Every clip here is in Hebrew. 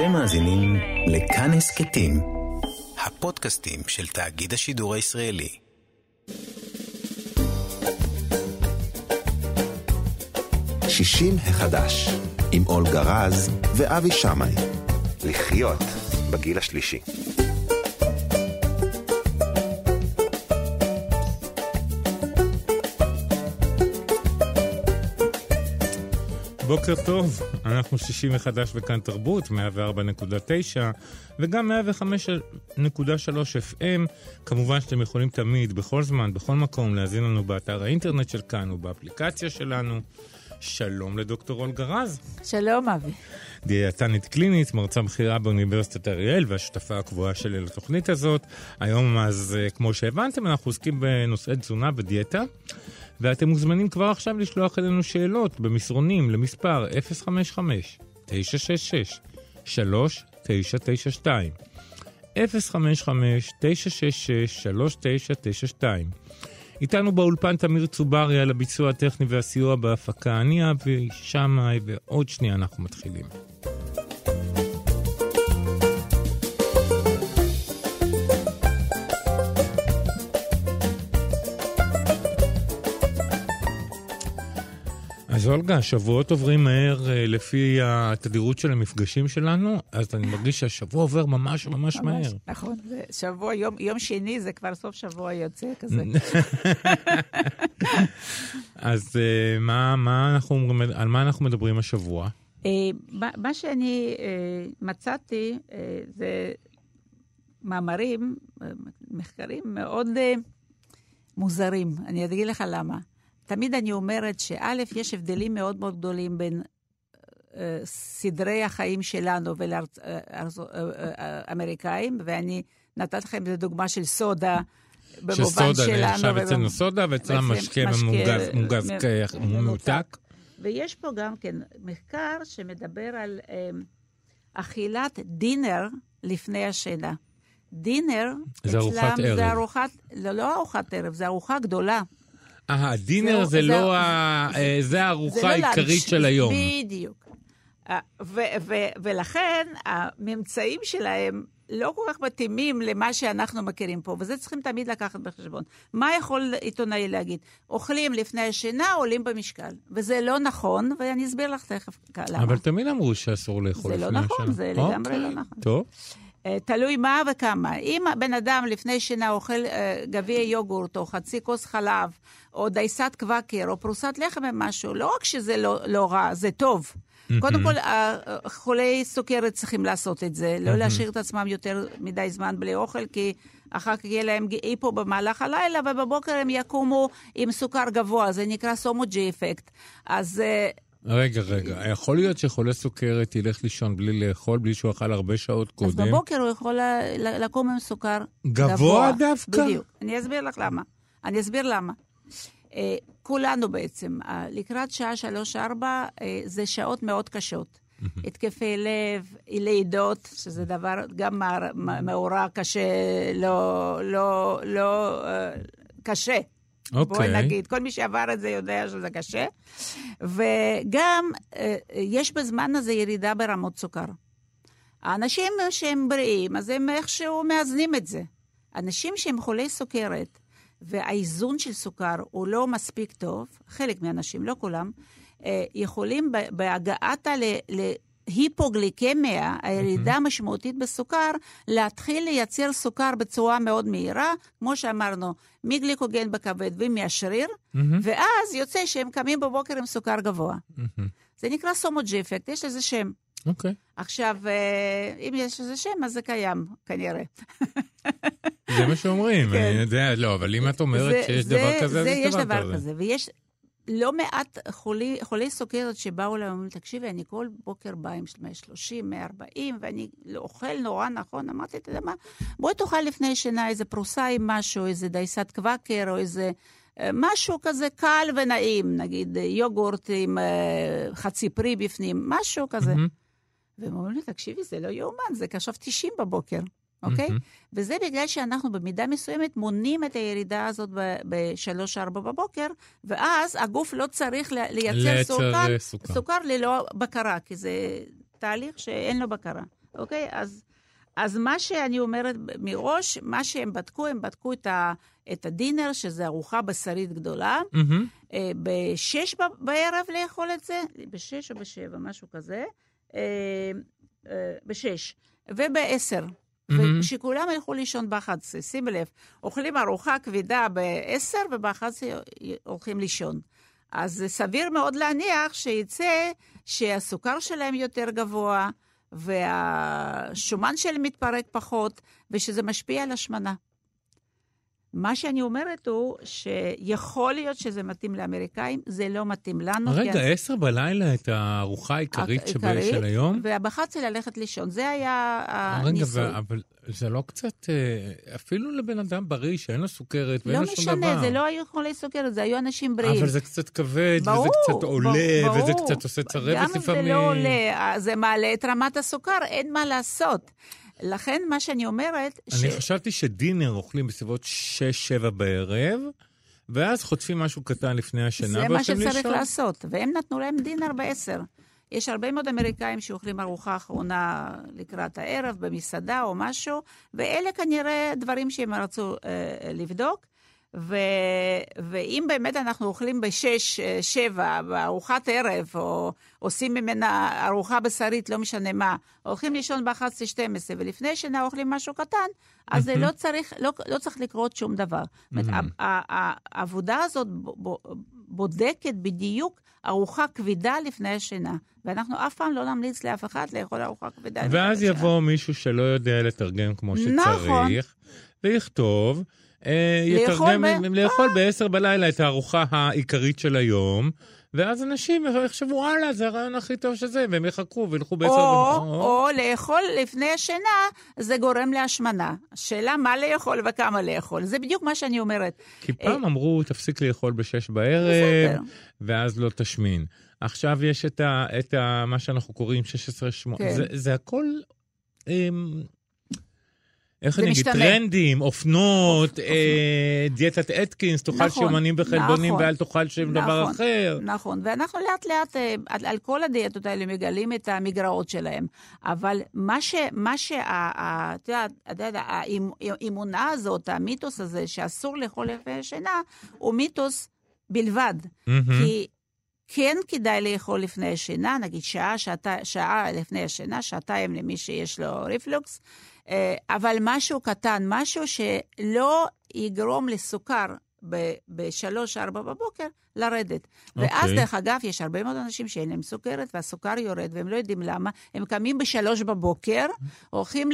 אתם מאזינים לכאן הסכתים, הפודקאסטים של תאגיד השידור הישראלי. שישים החדש, עם אולגה רז ואבי שמאי. לחיות בגיל השלישי. בוקר טוב, אנחנו שישי מחדש בכאן תרבות, 104.9 וגם 105.3 FM. כמובן שאתם יכולים תמיד, בכל זמן, בכל מקום, להזין לנו באתר האינטרנט של כאן ובאפליקציה שלנו. שלום לדוקטור אולגה רז. שלום, אבי. דיאטנית קלינית, מרצה בכירה באוניברסיטת אריאל והשותפה הקבועה שלי לתוכנית הזאת. היום, אז אה, כמו שהבנתם, אנחנו עוסקים בנושאי תזונה ודיאטה. ואתם מוזמנים כבר עכשיו לשלוח אלינו שאלות במסרונים למספר 055-966-3992. 055-966-3992. איתנו באולפן תמיר צוברי על הביצוע הטכני והסיוע בהפקה. אני אבי שמאי, ועוד שנייה אנחנו מתחילים. אז אולגה, השבועות עוברים מהר uh, לפי התדירות של המפגשים שלנו, אז אני מרגיש שהשבוע עובר ממש ממש, ממש מהר. נכון, זה שבוע, יום, יום שני זה כבר סוף שבוע יוצא כזה. אז uh, מה, מה אנחנו, על מה אנחנו מדברים השבוע? Uh, מה שאני מצאתי זה מאמרים, מחקרים מאוד מוזרים. אני אגיד לך למה. תמיד אני אומרת שא', יש הבדלים מאוד מאוד גדולים בין uh, סדרי החיים שלנו ולאמריקאים, uh, uh, ואני נתתי לכם את הדוגמה של סודה. במובן שלנו. שסודה נחשב אצלנו סודה, ואצלם משקה מוגז ממותק. ויש פה גם כן מחקר שמדבר על אכילת דינר לפני השינה. דינר, זה ארוחת ערב. זה ארוחת, לא, לא ארוחת ערב, זה ארוחה גדולה. אה, הדינר זה, זה לא, ה... זה הארוחה לא העיקרית של היום. בדיוק. ו- ו- ולכן הממצאים שלהם לא כל כך מתאימים למה שאנחנו מכירים פה, וזה צריכים תמיד לקחת בחשבון. מה יכול עיתונאי להגיד? אוכלים לפני השינה, עולים במשקל. וזה לא נכון, ואני אסביר לך תכף למה. אבל תמיד אמרו שאסור לאכול לפני לא השינה. זה לא נכון, זה לגמרי. לא נכון. טוב. Uh, תלוי מה וכמה. אם בן אדם לפני שינה אוכל uh, גביע יוגורט או חצי כוס חלב, או דייסת קוואקר, או פרוסת לחם או משהו, לא רק שזה לא, לא רע, זה טוב. Mm-hmm. קודם כל, uh, חולי סוכרת צריכים לעשות את זה, לא mm-hmm. להשאיר את עצמם יותר מדי זמן בלי אוכל, כי אחר כך יהיה להם היפו במהלך הלילה, ובבוקר הם יקומו עם סוכר גבוה, זה נקרא סומוג'י אפקט. אז... Uh, רגע, רגע, יכול להיות שחולה סוכרת ילך לישון בלי לאכול, בלי שהוא אכל הרבה שעות קודם? אז בבוקר הוא יכול לקום עם סוכר גבוה. גבוה דווקא? בדיוק. אני אסביר לך למה. אני אסביר למה. אה, כולנו בעצם, אה, לקראת שעה שלוש-ארבע, אה, זה שעות מאוד קשות. התקפי לב, לידות, שזה דבר גם מאורע קשה, לא, לא, לא, קשה. אוקיי. בואי נגיד, כל מי שעבר את זה יודע שזה קשה. וגם יש בזמן הזה ירידה ברמות סוכר. האנשים שהם בריאים, אז הם איכשהו מאזנים את זה. אנשים שהם חולי סוכרת, והאיזון של סוכר הוא לא מספיק טוב, חלק מהאנשים, לא כולם, יכולים בהגעתה היפוגליקמיה, הירידה mm-hmm. משמעותית בסוכר, להתחיל לייצר סוכר בצורה מאוד מהירה, כמו שאמרנו, מגליקוגן בכבד ומהשריר. ואז יוצא שהם קמים בבוקר עם סוכר גבוה. זה נקרא סומוג'י אפקט, יש לזה שם. אוקיי. Okay. עכשיו, אם יש לזה שם, אז זה קיים, כנראה. זה מה שאומרים, כן. אני יודע, לא, אבל אם את אומרת זה, שיש זה, דבר כזה, זה, אז יש דבר, דבר כזה. ויש לא מעט חולי, חולי סוכרת שבאו אליי ואומרים, תקשיבי, אני כל בוקר באה עם 130, 140, ואני אוכל נורא נכון. אמרתי, אתה יודע מה, בואי תאכל לפני שינה איזה פרוסה עם משהו, איזה דייסת קוואקר, או איזה משהו כזה קל ונעים, נגיד יוגורט עם uh, חצי פרי בפנים, משהו כזה. Mm-hmm. והם אומרים לי, תקשיבי, זה לא יאומן, זה עכשיו 90 בבוקר. אוקיי? Okay? Mm-hmm. וזה בגלל שאנחנו במידה מסוימת מונעים את הירידה הזאת ב-3-4 בבוקר, ואז הגוף לא צריך לייצר סוכר, סוכר. סוכר ללא בקרה, כי זה תהליך שאין לו בקרה, אוקיי? Okay? אז, אז מה שאני אומרת מראש, מה שהם בדקו, הם בדקו את, ה, את הדינר, שזה ארוחה בשרית גדולה. Mm-hmm. אה, ב-6 בערב לאכול את זה, ב-6 או ב-7, משהו כזה. אה, אה, ב-6, וב-10. ושכולם ילכו לישון ב-11, שימי לב, אוכלים ארוחה כבדה ב-10 וב-11 הולכים לישון. אז סביר מאוד להניח שיצא שהסוכר שלהם יותר גבוה, והשומן שלהם מתפרק פחות, ושזה משפיע על השמנה. מה שאני אומרת הוא שיכול להיות שזה מתאים לאמריקאים, זה לא מתאים לנו. כי רגע, עשר בלילה את הארוחה העיקרית שב- העיקרית, של היום? וב-11 ללכת לישון. זה היה רגע, הניסוי. ו- אבל זה לא קצת, אה, אפילו לבן אדם בריא שאין לו סוכרת ואין לא לו שום דבר. משנה, זה לא היו חולי סוכרת, זה היו אנשים בריאים. אבל זה קצת כבד, ברור, וזה קצת עולה, ברור. וזה קצת עושה צרבת גם לפעמים. אם זה לא עולה, זה מעלה את רמת הסוכר, אין מה לעשות. לכן מה שאני אומרת, ש... אני חשבתי שדינר אוכלים בסביבות 6-7 בערב, ואז חוטפים משהו קטן לפני השינה זה מה שצריך לישון. לעשות, והם נתנו להם דינר בעשר. יש הרבה מאוד אמריקאים שאוכלים ארוחה אחרונה לקראת הערב במסעדה או משהו, ואלה כנראה דברים שהם רצו אה, לבדוק. ו... ואם באמת אנחנו אוכלים בשש, אה, שבע, בארוחת ערב, או עושים ממנה ארוחה בשרית, לא משנה מה, הולכים לישון ב-11-12, ולפני שינה אוכלים משהו קטן, אז זה לא צריך, לא, לא צריך לקרות שום דבר. זאת אומרת, העבודה הזאת בודקת בדיוק ארוחה כבדה לפני השינה, ואנחנו אף פעם לא נמליץ לאף אחד לאכול ארוחה כבדה לפני ואז השינה. יבוא מישהו שלא יודע לתרגם כמו נכון. שצריך, ויכתוב, אה, לאכול יתרגם, ב- לאכול בעשר בלילה את הארוחה העיקרית של היום, ואז אנשים יחשבו, וואלה, זה הרעיון הכי טוב שזה, והם יחכו וילכו בעשר... או, ב- או לאכול לפני השינה, זה גורם להשמנה. השאלה מה לאכול וכמה לאכול. זה בדיוק מה שאני אומרת. כי פעם אמרו, תפסיק לאכול בשש בערב. ואז לא תשמין. עכשיו יש את, ה, את ה, מה שאנחנו קוראים 16-8, כן. זה, זה הכל, אמ, איך אני אגיד. טרנדים, אופנות, אה, דיאטת אתקינס, תאכל נכון, שומנים וחלבונים נכון, ואל תאכל שום דבר נכון, אחר. נכון, ואנחנו לאט לאט אה, על, כל הדיאטות האלה מגלים את המגרעות שלהם. אבל מה ש... מה שה... את יודעת, האמונה הזאת, המיתוס הזה, שאסור לאכול לפני השינה, הוא מיתוס בלבד. כי כן כדאי לאכול לפני השינה, נגיד שעה, שעתה, שעה לפני השינה, שעתיים למי שיש לו ריפלוקס, אבל משהו קטן, משהו שלא יגרום לסוכר ב-3-4 בבוקר לרדת. ואז, אוקיי. דרך אגב, יש הרבה מאוד אנשים שאין להם סוכרת והסוכר יורד והם לא יודעים למה. הם קמים ב-3 בבוקר, הולכים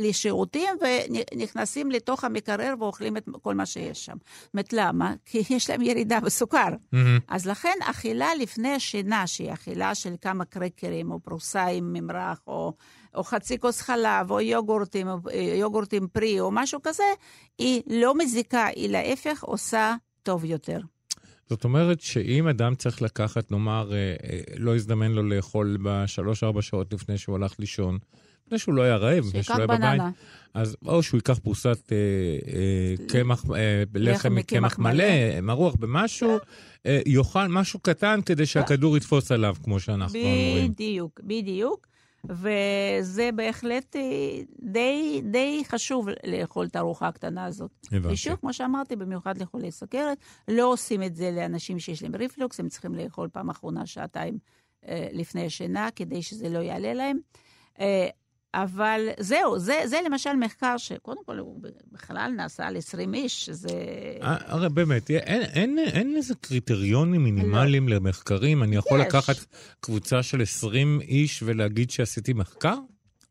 לשירותים ונכנסים לתוך המקרר ואוכלים את כל מה שיש שם. זאת אומרת, למה? כי יש להם ירידה בסוכר. מהמם. אז לכן אכילה לפני השינה, שהיא אכילה של כמה קרקרים או פרוסה עם ממרח, או, או חצי כוס חלב, או יוגורטים, או אה, יוגורטים פרי, או משהו כזה, היא לא מזיקה, היא להפך עושה טוב יותר. זאת אומרת שאם אדם צריך לקחת, נאמר, אה, אה, לא הזדמן לו לאכול בשלוש-ארבע שעות לפני שהוא הלך לישון, לפני שהוא לא היה רעב, לפני שהוא היה בבית. אז או שהוא ייקח פרוסת אה, אה, קמח, אה, לחם מקמח מקמח מלא, מרוח במשהו, אה, יאכל משהו קטן כדי שהכדור יתפוס עליו, כמו שאנחנו אומרים. בדיוק, בדיוק. וזה בהחלט אה, די, די חשוב לאכול את הארוחה הקטנה הזאת. הבנתי. ושוב, כמו שאמרתי, במיוחד לחולי סוכרת, לא עושים את זה לאנשים שיש להם ריפלוקס, הם צריכים לאכול פעם אחרונה שעתיים אה, לפני השינה, כדי שזה לא יעלה להם. אבל זהו, זה, זה למשל מחקר שקודם כל הוא בכלל נעשה על 20 איש, שזה... אה, הרי באמת, אין, אין, אין איזה קריטריונים מינימליים למחקרים. אני יכול יש. לקחת קבוצה של 20 איש ולהגיד שעשיתי מחקר?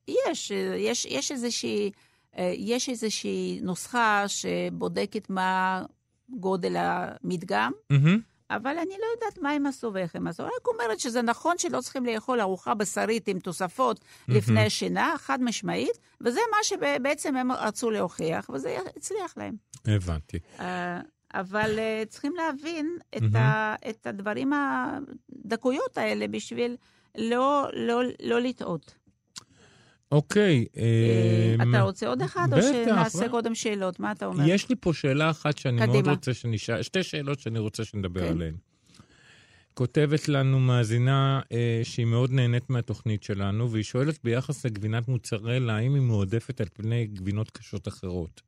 יש, יש, יש איזושהי, אה, יש איזושהי נוסחה שבודקת מה גודל המדגם, מהמם. אבל אני לא יודעת מה הם עשו ואיך הם עשו. רק אומרת שזה נכון שלא צריכים לאכול ארוחה בשרית עם תוספות לפני השינה, חד משמעית, וזה מה שבעצם הם רצו להוכיח, וזה הצליח להם. הבנתי. אה, אבל אה, צריכים להבין את, ה, את הדברים, הדקויות האלה, בשביל לא, לא, לא לטעות. אוקיי. אה, אמ, אתה רוצה עוד אחד, או שנעשה? קודם שאלות? מה אתה אומר? יש לי פה שאלה אחת שאני מאוד. רוצה שנשאל, שתי שאלות שאני רוצה שנדבר כן. עליהן. כותבת לנו מאזינה אה, שהיא מאוד נהנית מהתוכנית שלנו, והיא שואלת ביחס לגבינת מוצרלה, האם היא מועדפת על פני גבינות קשות אחרות?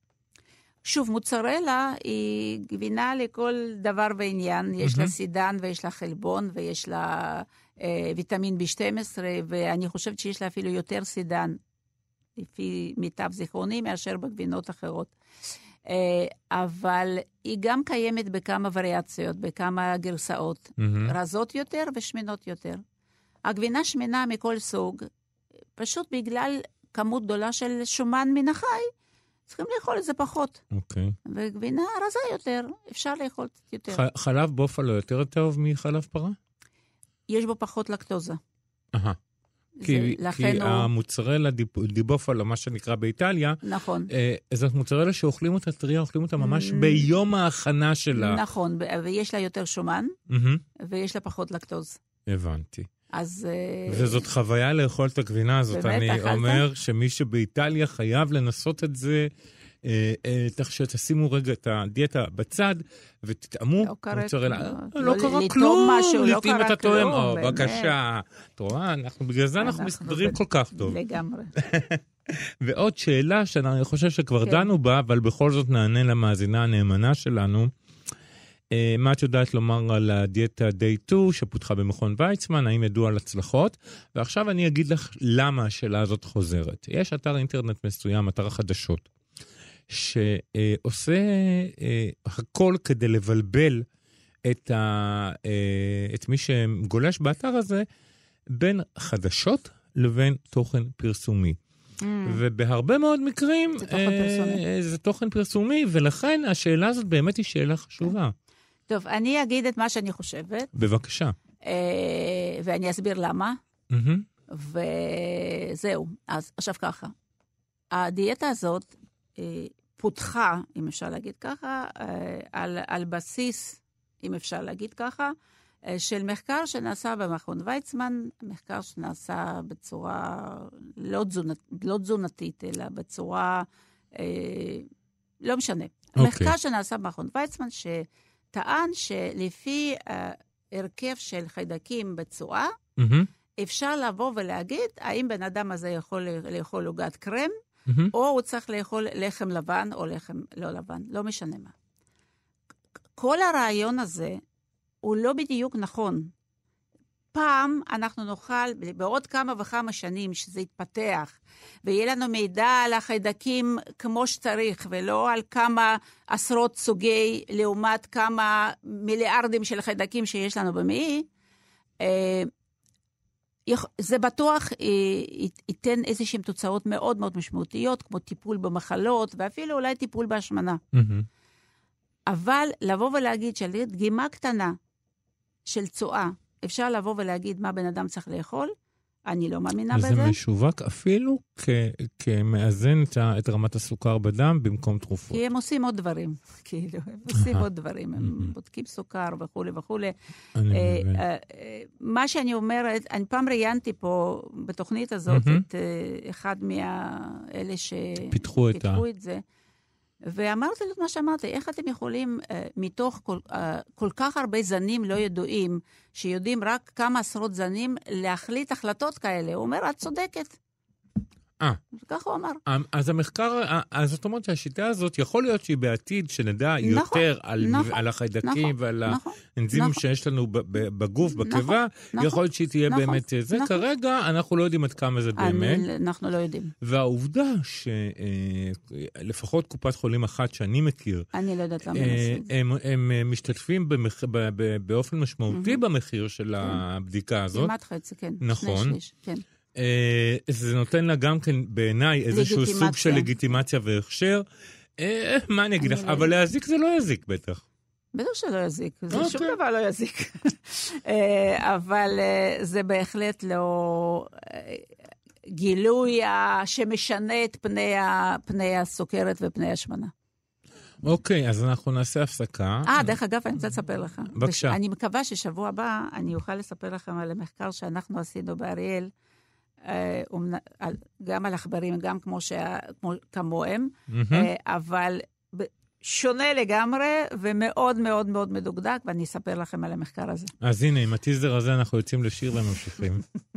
שוב, מוצרלה היא גבינה לכל דבר ועניין. יש לה סידן ויש לה חלבון ויש לה ויטמין B12, ואני חושבת שיש לה אפילו יותר סידן, לפי מיטב זיכרוני, מאשר בגבינות אחרות. אה, אבל היא גם קיימת בכמה וריאציות, בכמה גרסאות, מהמם. רזות יותר ושמנות יותר. הגבינה שמנה מכל סוג, פשוט בגלל כמות גדולה של שומן מן החי, צריכים לאכול את זה פחות. אוקיי. וגבינה רזה יותר, אפשר לאכול יותר. ח- חלב בופלו יותר טוב מחלב פרה? יש בו פחות לקטוזה. אהה. כי, לכן כי הוא... המוצרלה דיבופלו, מה שנקרא באיטליה, נכון. אה, זאת מוצרלה שאוכלים אותה טריה, אוכלים אותה ממש Mm. ביום ההכנה שלה. נכון, ויש לה יותר שומן, מהמם. ויש לה פחות לקטוז. הבנתי. אז... אה, וזאת חוויה לאכול את הגבינה הזאת. באמת, אני אכלת? אומר שמי שבאיטליה חייב לנסות את זה, שתשימו רגע את הדיאטה בצד ותטעמו לא קרה. כלום. אה, לא, לא קרה כלום, לא לעתים קרה אתה טועם. בבקשה. את רואה, אנחנו- בגלל זה אנחנו מסתדרים כל כך טוב. לגמרי. ועוד שאלה שאני חושב שכבר כן. דנו בה, אבל בכל זאת נענה למאזינה הנאמנה שלנו. אה, מה את יודעת לומר על הדיאטה Day 2 שפותחה במכון ויצמן? האם ידוע על הצלחות? ועכשיו אני אגיד לך למה השאלה הזאת חוזרת. יש אתר אינטרנט מסוים, אתר החדשות, שעושה אה, הכל כדי לבלבל את, ה, אה, את מי שגולש באתר הזה בין חדשות לבין תוכן פרסומי. Mm. ובהרבה מאוד מקרים זה תוכן פרסומי. אה, זה תוכן פרסומי, ולכן השאלה הזאת באמת היא שאלה חשובה. טוב, אני אגיד את מה שאני חושבת, בבקשה. אה, ואני אסביר למה, מהמם. וזהו. אז עכשיו ככה, הדיאטה הזאת פותחה, אם אפשר להגיד ככה, אה, על, על בסיס, אם אפשר להגיד ככה, אה, של מחקר שנעשה במכון ויצמן, מחקר שנעשה בצורה לא, תזונת, לא תזונתית, אלא בצורה, אה, לא משנה. אוקיי. מחקר שנעשה במכון ויצמן, שטען שלפי אה, הרכב של חיידקים בצואה, מהמם. אפשר לבוא ולהגיד האם בן אדם הזה יכול לאכול עוגת קרם, מהמם. או הוא צריך לאכול לחם לבן או לחם לא לבן, לא משנה מה. כל הרעיון הזה הוא לא בדיוק נכון. פעם אנחנו נוכל, בעוד כמה וכמה שנים שזה יתפתח, ויהיה לנו מידע על החיידקים כמו שצריך, ולא על כמה עשרות סוגי, לעומת כמה מיליארדים של חיידקים שיש לנו במעי, אה, זה בטוח אה, ית- ייתן איזשהן תוצאות מאוד מאוד משמעותיות, כמו טיפול במחלות, ואפילו אולי טיפול בהשמנה. אבל לבוא ולהגיד שעל דגימה קטנה של צואה, אפשר לבוא ולהגיד מה בן אדם צריך לאכול, אני לא מאמינה וזה בזה. משווק אפילו כ- כמאזן את ה- את רמת הסוכר בדם במקום תרופות. כי הם עושים עוד דברים, כאילו, הם עושים. עוד דברים, הם. בודקים סוכר וכולי וכולי. אני אה, מבין. אה, אה, מה שאני אומרת, אני פעם ראיינתי פה בתוכנית הזאת. את אה, אחד מאלה פיתחו את שפיתחו את זה, ואמרתי לו את מה שאמרתי, איך אתם יכולים, אה, מתוך כל, אה, כל כך הרבה זנים לא ידועים, שיודעים רק כמה עשרות זנים, להחליט החלטות כאלה? הוא אומר, את צודקת. אה. ככה הוא אמר. אמ, אז המחקר, אה, אז זאת אומרת שהשיטה הזאת, יכול להיות שהיא בעתיד, שנדע נכון, יותר על, נכון, על החיידקים נכון, ועל נכון, האנזימים נכון. שיש לנו בגוף, נכון, בקיבה, נכון, יכול להיות שהיא תהיה נכון, באמת אה, זה. נכון. כרגע אנחנו לא יודעים עד כמה זה באמת. אני, אנחנו לא יודעים. והעובדה שלפחות קופת חולים אחת שאני מכיר, אני לא יודעת למה הם אה, זה. הם, הם אה, משתתפים במח... באופן משמעותי במחיר של הבדיקה הזאת. כמעט חצי, כן. נכון. שני שליש, כן. אה, זה נותן לה גם כן בעיניי איזשהו סוג. של לגיטימציה והכשר. אה, מה אני אגיד לך? לא אבל להזיק זה לא יזיק בטח. בטח שלא יזיק, זה אוקיי. שום דבר לא יזיק. אה, אבל זה בהחלט לא גילוי שמשנה את פני הסוכרת ופני השמנה. אוקיי, אז אנחנו נעשה הפסקה. אה, דרך אגב, אני רוצה לספר לך. בבקשה. אני מקווה ששבוע הבא אני אוכל לספר לכם על המחקר שאנחנו עשינו באריאל, גם על עכברים, גם כמו שה- כמו- כמוהם. אה, אבל שונה לגמרי ומאוד מאוד מאוד מדוקדק, ואני אספר לכם על המחקר הזה. אז הנה, עם הטיזר הזה אנחנו יוצאים לשיר וממשיכים.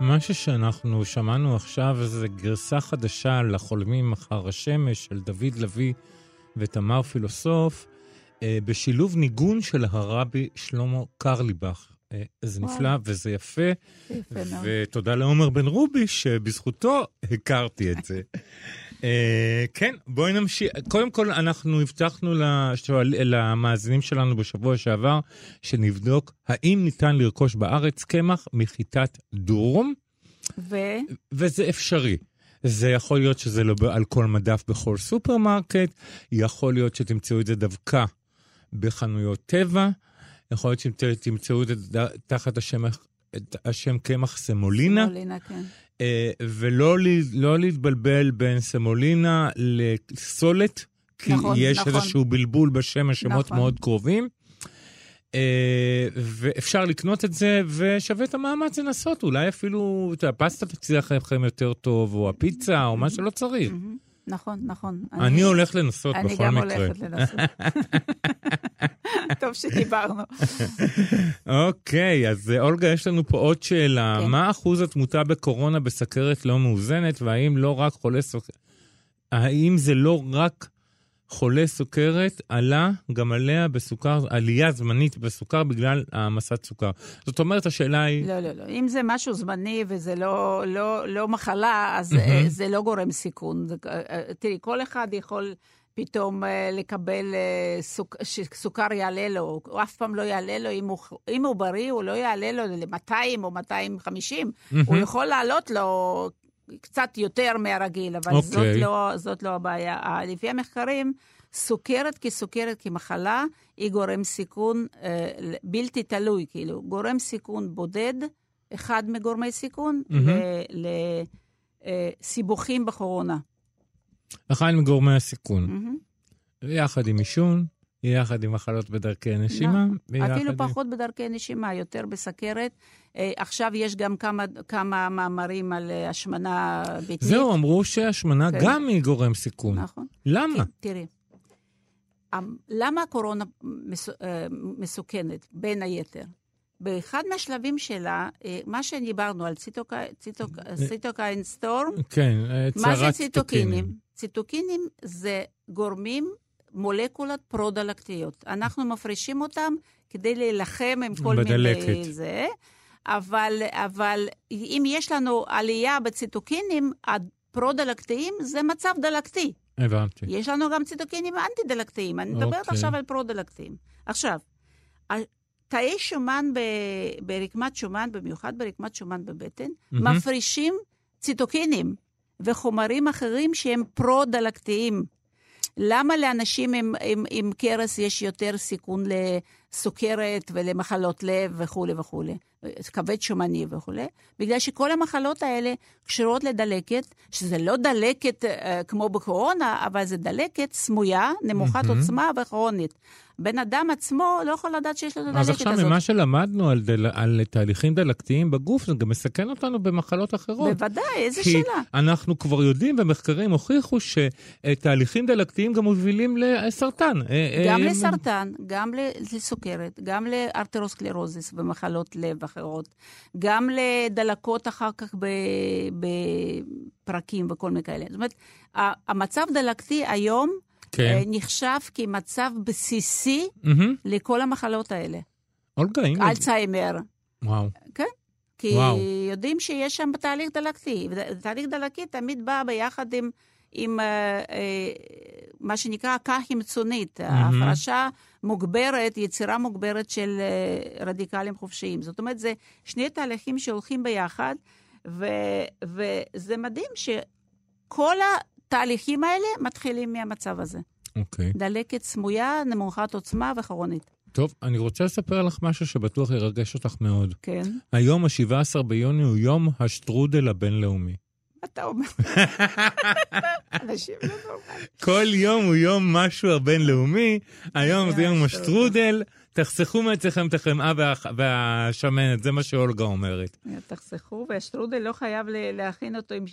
משהו שאנחנו שמענו עכשיו זה גרסה חדשה לחולמים אחר השמש של דוד לביא ותמר פילוסוף, אה, בשילוב ניגון של הרבי שלמה קרליבך. אה, זה נפלא וזה יפה, יפה ותודה לעומר בן רובי שבזכותו הכרתי את זה. אה, כן, בואי נמשיך. קודם כל, אנחנו הבטחנו לשואל, למאזינים שלנו בשבוע שעבר, שנבדוק האם ניתן לרכוש בארץ קמח מחיטת דורום. ו? וזה אפשרי. זה יכול להיות שזה לא על כל מדף בכל סופרמרקט, יכול להיות שתמצאו את זה דווקא בחנויות טבע, יכול להיות שתמצאו את זה תחת השם, השם קמח סמולינה. סמולינה, כן. אה, ולא לא להתבלבל בין סמולינה לסולת, כי נכון, יש נכון. איזשהו בלבול בשם, השמות נכון. מאוד קרובים. אה, ואפשר לקנות את זה, ושווה את המאמץ לנסות. אולי אפילו, אתה יודע, הפסטה תצליח לכם יותר טוב, או הפיצה, או מה שלא צריך. נכון, נכון. אני הולך לנסות אני בכל גם מקרה. הולכת לנסות. טוב שדיברנו. אוקיי, אז אה, אולגה, יש לנו פה עוד שאלה. כן. מה אחוז התמותה בקורונה בסכרת לא מאוזנת, והאם לא רק חולי סוכרת, האם זה לא רק חולי סוכרת, עלה גם עליה בסוכר, עלייה זמנית בסוכר בגלל העמסת סוכר. זאת אומרת, השאלה היא... לא, לא, לא. אם זה משהו זמני וזה לא, לא, לא מחלה, אז. אה, זה לא גורם סיכון. אה, תראי, כל אחד יכול פתאום אה, לקבל אה, סוכ... שסוכר יעלה לו, הוא אף פעם לא יעלה לו, אם הוא, אם הוא בריא, הוא לא יעלה לו ל-200 או 250, הוא יכול לעלות לו קצת יותר מהרגיל, אבל זאת, אוקיי. לא, זאת לא הבעיה. אה, לפי המחקרים, סוכרת כסוכרת כמחלה היא גורם סיכון אה, בלתי תלוי, כאילו, גורם סיכון בודד, אחד מגורמי סיכון, מהמם. לסיבוכים בקורונה. אחד מגורמי הסיכון. יחד עם עישון, יחד עם מחלות בדרכי נשימה. נכון. ויחד אפילו עם- פחות בדרכי נשימה, יותר בסכרת. אה, עכשיו יש גם כמה, כמה מאמרים על אה, השמנה ביתית. זהו, אמרו שהשמנה כן. גם היא גורם סיכון. נכון. למה? כן, תראי, אמ, למה הקורונה אה, מסוכנת, בין היתר? באחד מהשלבים שלה, מה שדיברנו על ציטוקי- ציטוק- ציטוקיין סטורם, כן, מה זה ציטוקינים? ציטוקינים זה גורמים, מולקולות פרו-דלקתיות. אנחנו מפרישים אותם כדי להילחם עם כל בדלקת. מיני זה, אבל, אבל אם יש לנו עלייה בציטוקינים, הפרו-דלקתיים זה מצב דלקתי. הבנתי. יש לנו גם ציטוקינים אנטי-דלקתיים, אני מדברת אוקיי. עכשיו על פרו-דלקתיים. עכשיו, תאי שומן ב- ברקמת שומן, במיוחד ברקמת שומן בבטן, מהמם. מפרישים ציטוקינים וחומרים אחרים שהם פרו-דלקתיים. למה לאנשים עם, עם, עם קרס יש יותר סיכון לסוכרת ולמחלות לב וכולי וכולי, כבד שומני וכולי? בגלל שכל המחלות האלה קשורות לדלקת, שזה לא דלקת אה, כמו בקורונה, אבל זה דלקת סמויה, נמוכת מהמם. עוצמה וכרונית. בן אדם עצמו לא יכול לדעת שיש לו את הדלקת אז הזאת. עכשיו, ממה שלמדנו על, דל... על תהליכים דלקתיים בגוף, זה גם מסכן אותנו במחלות אחרות. בוודאי, איזה כי שאלה. אנחנו כבר יודעים, ומחקרים הוכיחו שתהליכים דלקתיים גם מובילים לסרטן. אה, גם אה, לסרטן, גם לסוכרת, גם לארתרוסקלרוזיס ומחלות לב אחרות, גם לדלקות אחר כך בפרקים וכל מיני כאלה. זאת אומרת, המצב דלקתי היום כן. אה, נחשב כמצב בסיסי מהמם. לכל המחלות האלה. אולגה, הנה. אלצהיימר, וואו. כי וואו. יודעים שיש שם תהליך דלקתי. ותהליך דלקתי תמיד בא ביחד עם, עם אה, אה, מה שנקרא כחמצונית, ההפרשה מוגברת, יצירה מוגברת של אה, רדיקלים חופשיים. זאת אומרת, זה שני תהליכים שהולכים ביחד, ו, וזה מדהים שכל התהליכים האלה מתחילים מהמצב הזה. אוקיי. דלקת סמויה, נמוכת עוצמה וכרונית. טוב, אני רוצה לספר לך משהו שבטוח ירגש אותך מאוד. כן. היום, ה-17 ביוני, הוא יום השטרודל הבינלאומי. מה אתה אומר? אנשים לא נורמליים. כל יום הוא יום משהו הבינלאומי, היום זה יום השטרודל. תחסכו מעצמכם את החמאה וה- והשמנת, זה מה שאולגה אומרת. תחסכו, והשטרודל לא חייב להכין אותו עם,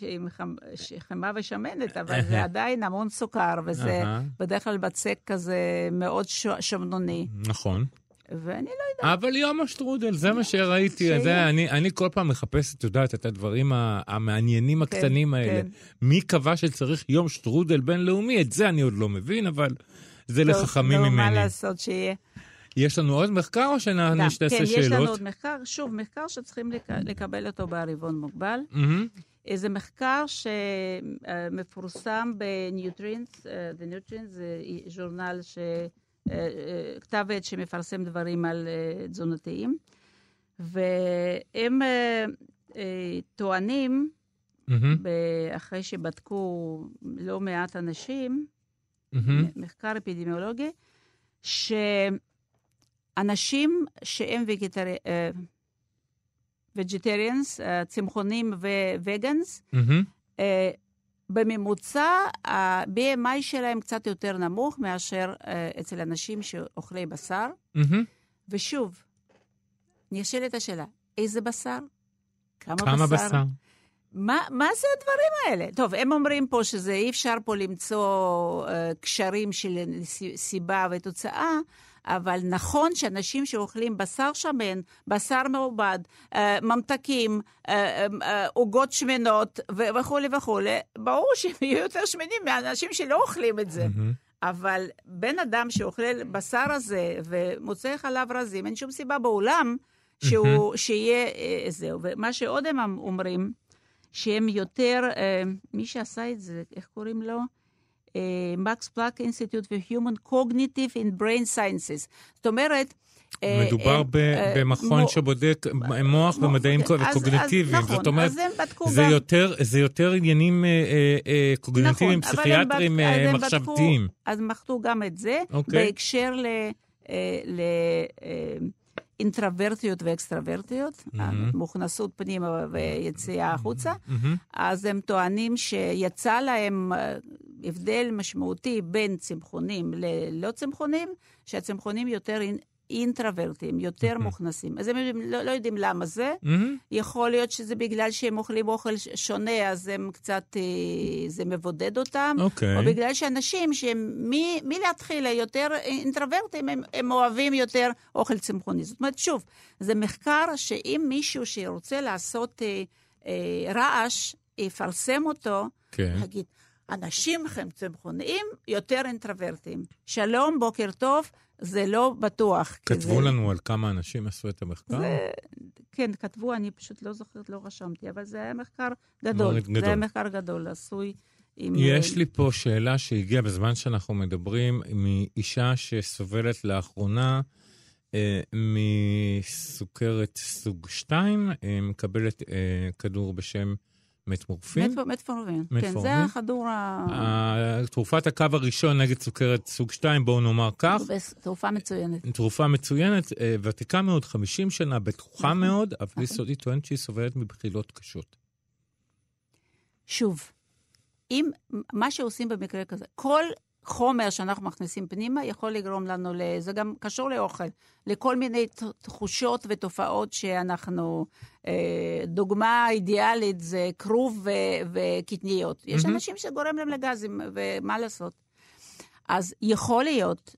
חמאה ושמנת, אבל זה עדיין המון סוכר, וזה. בדרך כלל בצק כזה מאוד שמנוני. נכון. ואני לא אבל יום השטרודל, זה מה שראיתי. שיהיה. זה, אני, אני כל פעם מחפש, את יודעת, את הדברים המעניינים הקטנים האלה. כן. מי קבע שצריך יום שטרודל בינלאומי? את זה אני עוד לא מבין, אבל זה טוב, לחכמים מה ממני. לעשות שיהיה. יש לנו עוד מחקר או גם, שנשתעשה כן, שאלות? יש לנו עוד מחקר, שוב, מחקר שצריכים לק- לקבל אותו בעריבון מוגבל. מהמם. זה מחקר שמפורסם ב-Nutrients, אה, The Nutrients זה ז'ורנל, ש... אה, אה, כתב עת שמפרסם דברים על אה, תזונתיים, והם טוענים, אחרי שבדקו לא מעט אנשים. מחקר אפידמיולוגי, שאנשים שהם וגיטרי... וגיטריאנס, צמחונים ווגאנס, מהמם. אה, בממוצע ה-BMI שלהם קצת יותר נמוך מאשר אה, אצל אנשים שאוכלי בשר, מהמם. ושוב, נשאלת השאלה, איזה בשר? כמה, כמה בשר? בשר? מה, מה זה הדברים האלה? טוב, הם אומרים פה שזה אי אפשר פה למצוא uh, קשרים של סיבה ותוצאה, אבל נכון שאנשים שאוכלים בשר שמן, בשר מעובד, uh, ממתקים, אה, עוגות uh, uh, שמנות וכולי וכולי, ברור שהם יהיו יותר שמנים מאנשים שלא אוכלים את זה. אבל בן אדם שאוכל בשר הזה ומוצא חלב רזים, אין שום סיבה בעולם שהוא. שיהיה זהו. ומה שעוד הם אומרים, שהם יותר, אה, מי שעשה את זה, איך קוראים לו? Max Planck Institute for Cognitive and Brain Sciences. זאת אומרת, אה, מדובר במכון שבודק מוח ומדעים קוגניטיביים. נכון, זאת אומרת, זה יותר עניינים אה, קוגניטיביים, נכון, פסיכיאטריים, מחשבתיים. אז הם מחקו גם את זה, אוקיי. בהקשר ל... אינטרוורטיות ואקסטרוורטיות, mm-hmm. מוכנסות פנימה ויציאה החוצה, mm-hmm. אז הם טוענים שיצא להם אה, הבדל משמעותי בין צמחונים ללא צמחונים, שהצמחונים יותר אינטרוורטים, יותר mm-hmm. מוכנסים. אז הם לא, לא יודעים למה זה. יכול להיות שזה בגלל שהם אוכלים אוכל שונה, אז הם קצת, אה, זה מבודד אותם. אוקיי. Okay. או בגלל שאנשים שהם מלהתחיל יותר אינטרוורטים, הם, הם אוהבים יותר אוכל צמחוני. זאת אומרת, שוב, זה מחקר שאם מישהו שרוצה לעשות אה, אה, רעש, יפרסם אותו, כן. יגיד, אנשים הם צמחוניים יותר אינטרוורטים. שלום, בוקר טוב. זה לא בטוח. כתבו זה... לנו על כמה אנשים עשו את המחקר? זה... כן, כתבו, אני פשוט לא זוכרת, לא רשמתי, אבל זה היה מחקר גדול. גדול. זה היה מחקר גדול, עשוי עם... יש לי פה שאלה שהגיעה בזמן שאנחנו מדברים, מאישה שסובלת לאחרונה אה, מסוכרת סוג 2, אה, מקבלת אה, כדור בשם... מטמורפין? מט, מטפורמין, כן, זה הכדור ה... תרופת הקו הראשון נגד סוכרת סוג 2, בואו נאמר כך. תרופה מצוינת. תרופה מצוינת, אה, ותיקה מאוד, 50 שנה, בטוחה נכון, מאוד, אבל נכון. יסודית טוענת שהיא סובלת מבחילות קשות. שוב, אם מה שעושים במקרה כזה, כל חומר שאנחנו מכניסים פנימה יכול לגרום לנו, זה גם קשור לאוכל, לכל מיני תחושות ותופעות שאנחנו, אה, דוגמה אידיאלית זה כרוב וקטניות. יש mm-hmm. אנשים שגורם להם לגזים, ומה לעשות? אז יכול להיות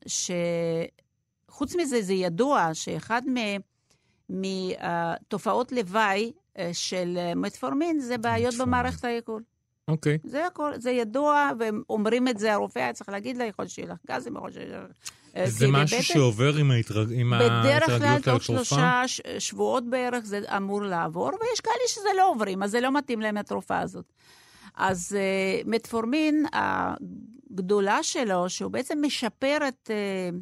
שחוץ מזה, זה ידוע שאחד מתופעות לוואי אה, של מטפורמין זה בעיות במערכת העיכול. אוקיי. Okay. זה הכל, זה ידוע, ואומרים את זה, הרופא היה צריך להגיד לה, יכול שיהיה לך גזים, יכול שיהיה לך... אה, זה משהו שעובר עם, ההתרג... עם בדרך כלל, תוך שלושה שבועות בערך זה אמור לעבור, ויש כאלה שזה לא עוברים, אז זה לא מתאים להם התרופה הזאת. אז uh, מטפורמין, הגדולה שלו, שהוא בעצם משפר את uh,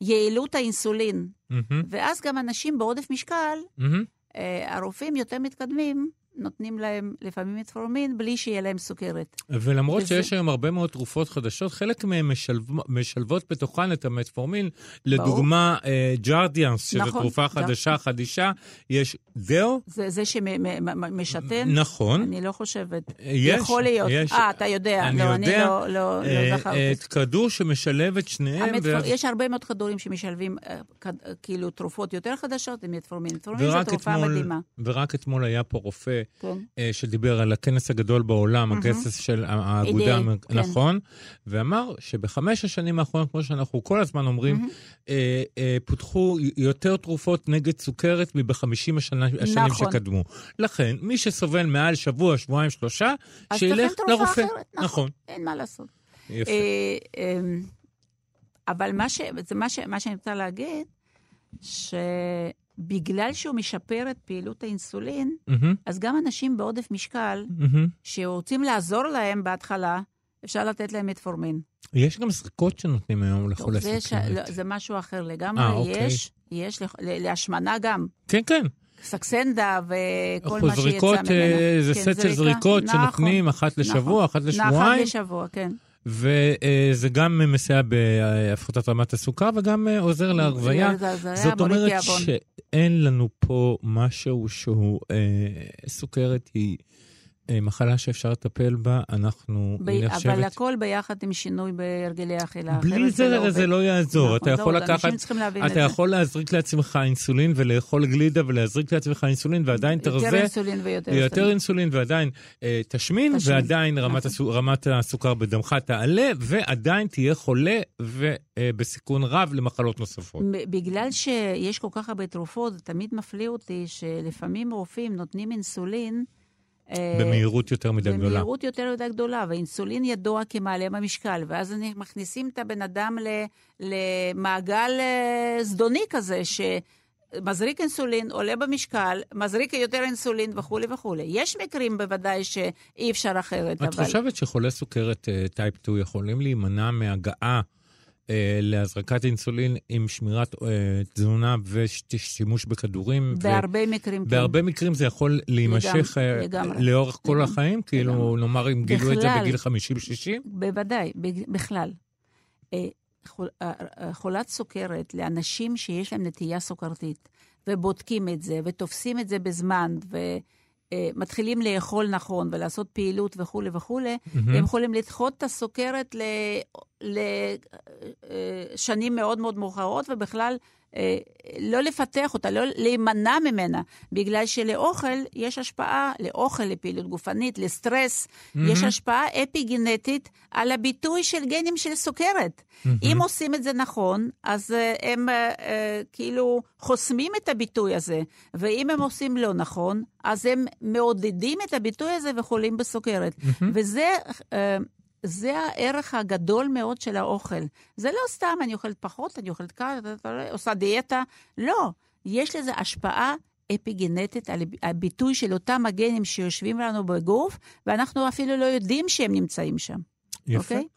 יעילות האינסולין, mm-hmm. ואז גם אנשים בעודף משקל, mm-hmm. uh, הרופאים יותר מתקדמים, נותנים להם לפעמים מטפורמין בלי שיהיה להם סוכרת. ולמרות וזה... שיש היום הרבה מאוד תרופות חדשות, חלק מהן משלב... משלבות בתוכן את המטפורמין. לדוגמה, אה, ג'רדיאנס, שזו נכון, תרופה חדשה, ג'ר... חדישה, יש דאו. זה, זה שמשתן? נכון. אני לא חושבת. יש. יכול להיות. יש. אה, אתה יודע. אני לא, יודע. אני לא, לא, לא אה, זכרתי. את כדור שמשלב את שניהם. המטפור... ואז... יש הרבה מאוד כדורים שמשלבים אה, כד... כאילו תרופות יותר חדשות עם מטפורמין. מטפורמין זו תרופה אתמול, מדהימה. ורק אתמול היה פה רופא כן. אה, שדיבר על הכנס הגדול בעולם, mm-hmm. הכנס של האגודה, כן. נכון, ואמר שבחמש השנים האחרונות, כמו שאנחנו כל הזמן אומרים, mm-hmm. אה, אה, פותחו יותר תרופות נגד סוכרת מבחמישים השנה, השנים נכון. שקדמו. לכן, מי שסובל מעל שבוע, שבועיים, שלושה, שילך לרופא. אחרת, נכון, נכון, אין מה לעשות. יפה. אה, אה, אבל מה, ש, מה, ש, מה שאני רוצה להגיד, ש... בגלל שהוא משפר את פעילות האינסולין, mm-hmm. אז גם אנשים בעודף משקל, mm-hmm. שרוצים לעזור להם בהתחלה, אפשר לתת להם מטפורמין. יש גם זריקות שנותנים היום לחולי סוכרת. ש... לא, זה משהו אחר לגמרי. 아, אוקיי. יש, יש להשמנה גם. כן, כן. סקסנדה וכל מה שיצא ממנה. זריקות, אה, זה כן, סט של זריקות נכון, שנותנים אחת לשבוע, נכון, אחת לשבועיים. אחת לשבוע, כן. וזה גם מסייע בהפחתת רמת הסוכר וגם עוזר להרוויה. זאת אומרת שאין לנו פה משהו שהוא, אה, סוכרת היא אה, מחלה שאפשר לטפל בה, אנחנו ב- נחשבת... אבל הכל ביחד עם שינוי בהרגלי האכילה. בלי אחרת זה, לא זה. לא יעזור. נכון, אתה זה יכול לקחת... להבין את אתה זה. יכול להזריק לעצמך אינסולין ולאכול גלידה ולהזריק לעצמך אינסולין ועדיין יותר תרזה. אינסולין ויותר ויותר אינסולין ועדיין אה, תשמין, תשמין, ועדיין רמת, נכון. הסו, רמת הסוכר בדמך תעלה, ועדיין תהיה חולה ובסיכון רב למחלות נוספות. בגלל שיש כל כך הרבה תרופות, תמיד מפליא אותי שלפעמים רופאים נותנים אינסולין... אה, במהירות יותר מדי גדולה. במהירות יותר מדי גדולה, ואינסולין ידוע כמעלה במשקל, ואז אני- מכניסים את הבן אדם ל, למעגל אה, זדוני כזה, שמזריק אינסולין, עולה במשקל, מזריק יותר אינסולין וכולי וכולי. יש מקרים בוודאי שאי אפשר אחרת, את אבל... חושבת שחולי סוכרת אה, טייפ 2 יכולים להימנע מהגעה אה, להזרקת אינסולין עם שמירת אה, תזונה ושימוש בכדורים? ו- בהרבה מקרים כן. בהרבה מקרים זה יכול להימשך אה, לגמרי. לאורך כל לגמרי. החיים? כאילו, לגמרי. נאמר, אם גילו את זה. בגיל 50-60? בוודאי, בכלל. אה, אה, אה, חולת סוכרת, לאנשים שיש להם נטייה סוכרתית, ובודקים את זה, ותופסים את זה בזמן, ומתחילים לאכול נכון, ולעשות פעילות וכולי וכולי, מהמם. הם יכולים לדחות את הסוכרת לשנים מאוד מאוד מאוחרות, ובכלל אה, לא לפתח אותה, לא להימנע ממנה, בגלל שלאוכל יש השפעה, לאוכל, לפעילות גופנית, לסטרס, יש השפעה אפיגנטית על הביטוי של גנים של סוכרת. אם עושים את זה נכון, אז אה, הם אה, אה, כאילו חוסמים את הביטוי הזה, ואם הם עושים לא נכון, אז הם מעודדים את הביטוי הזה וחולים בסוכרת. וזה... זה הערך הגדול מאוד של האוכל. זה לא סתם אני אוכלת פחות, אני אוכלת ככה, עושה דיאטה. לא, יש לזה השפעה אפיגנטית על הביטוי של אותם הגנים שיושבים לנו בגוף, ואנחנו אפילו לא יודעים שהם נמצאים שם. יפה. אוקיי?